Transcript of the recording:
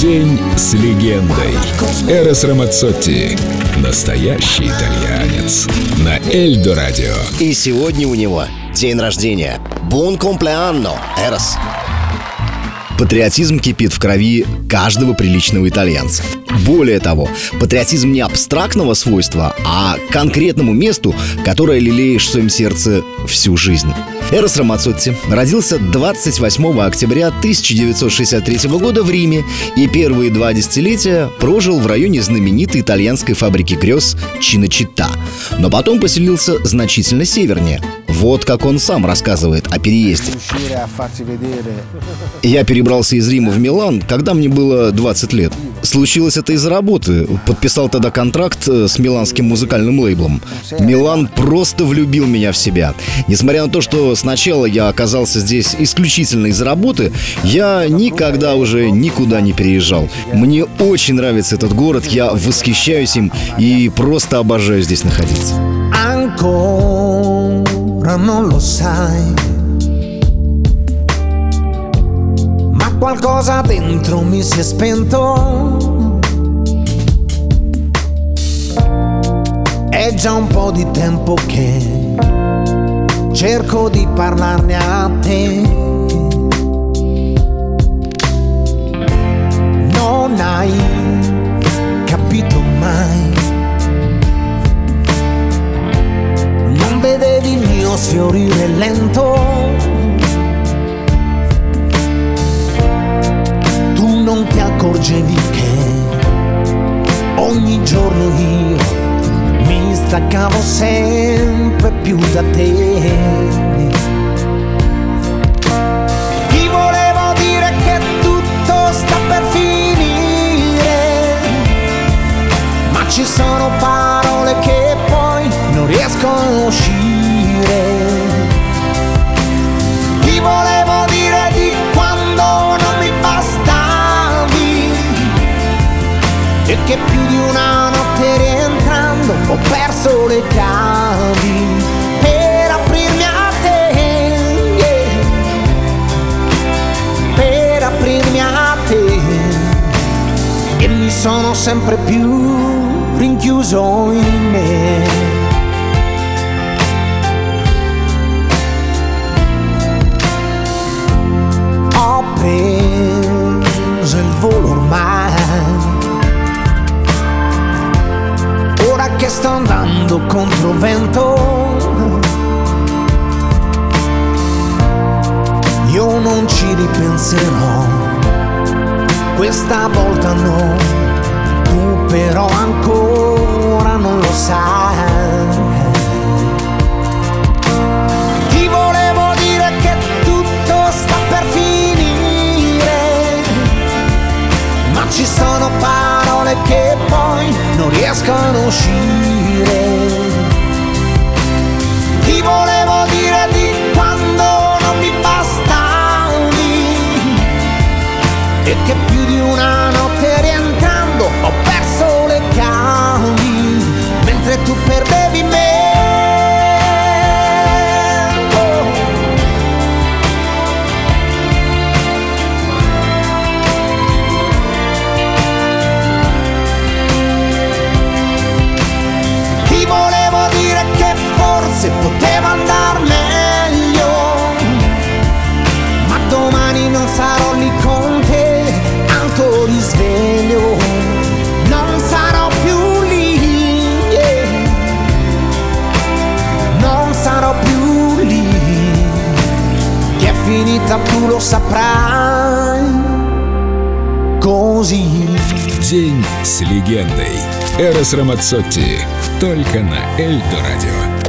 День с легендой. Эрос Рамацотти. Настоящий итальянец. На Эльдо Радио. И сегодня у него день рождения. Бон комплеанно, Эрос. Патриотизм кипит в крови каждого приличного итальянца. Более того, патриотизм не абстрактного свойства, а конкретному месту, которое лелеешь в своем сердце всю жизнь. Эрос Рамацотти родился 28 октября 1963 года в Риме и первые два десятилетия прожил в районе знаменитой итальянской фабрики грез Чиночита. Но потом поселился значительно севернее. Вот как он сам рассказывает о переезде. Я перебрался из Рима в Милан, когда мне было 20 лет. Случилось это из-за работы. Подписал тогда контракт э, с миланским музыкальным лейблом. Милан просто влюбил меня в себя. Несмотря на то, что сначала я оказался здесь исключительно из-за работы, я никогда уже никуда не переезжал. Мне очень нравится этот город, я восхищаюсь им и просто обожаю здесь находиться. Qualcosa dentro mi si è spento. È già un po' di tempo che cerco di parlarne a te. Non hai capito mai. Non vedevi il mio sfiorire lento. Accorgevi che ogni giorno io mi staccavo sempre più da te. Ti volevo dire che tutto sta per finire, ma ci sono parole che poi non riescono a uscire. Le chiavi per aprirmi a te, yeah. per aprirmi a te e mi sono sempre più rinchiuso in me. Ho preso il volo ormai che sto andando contro vento. Io non ci ripenserò, questa volta no, a uscire. Ti volevo dire di quando non mi bastavi e che più di una finita tu lo saprai, così. День с легендой. Эрос Рамацотти. Только на Эльдо Радио.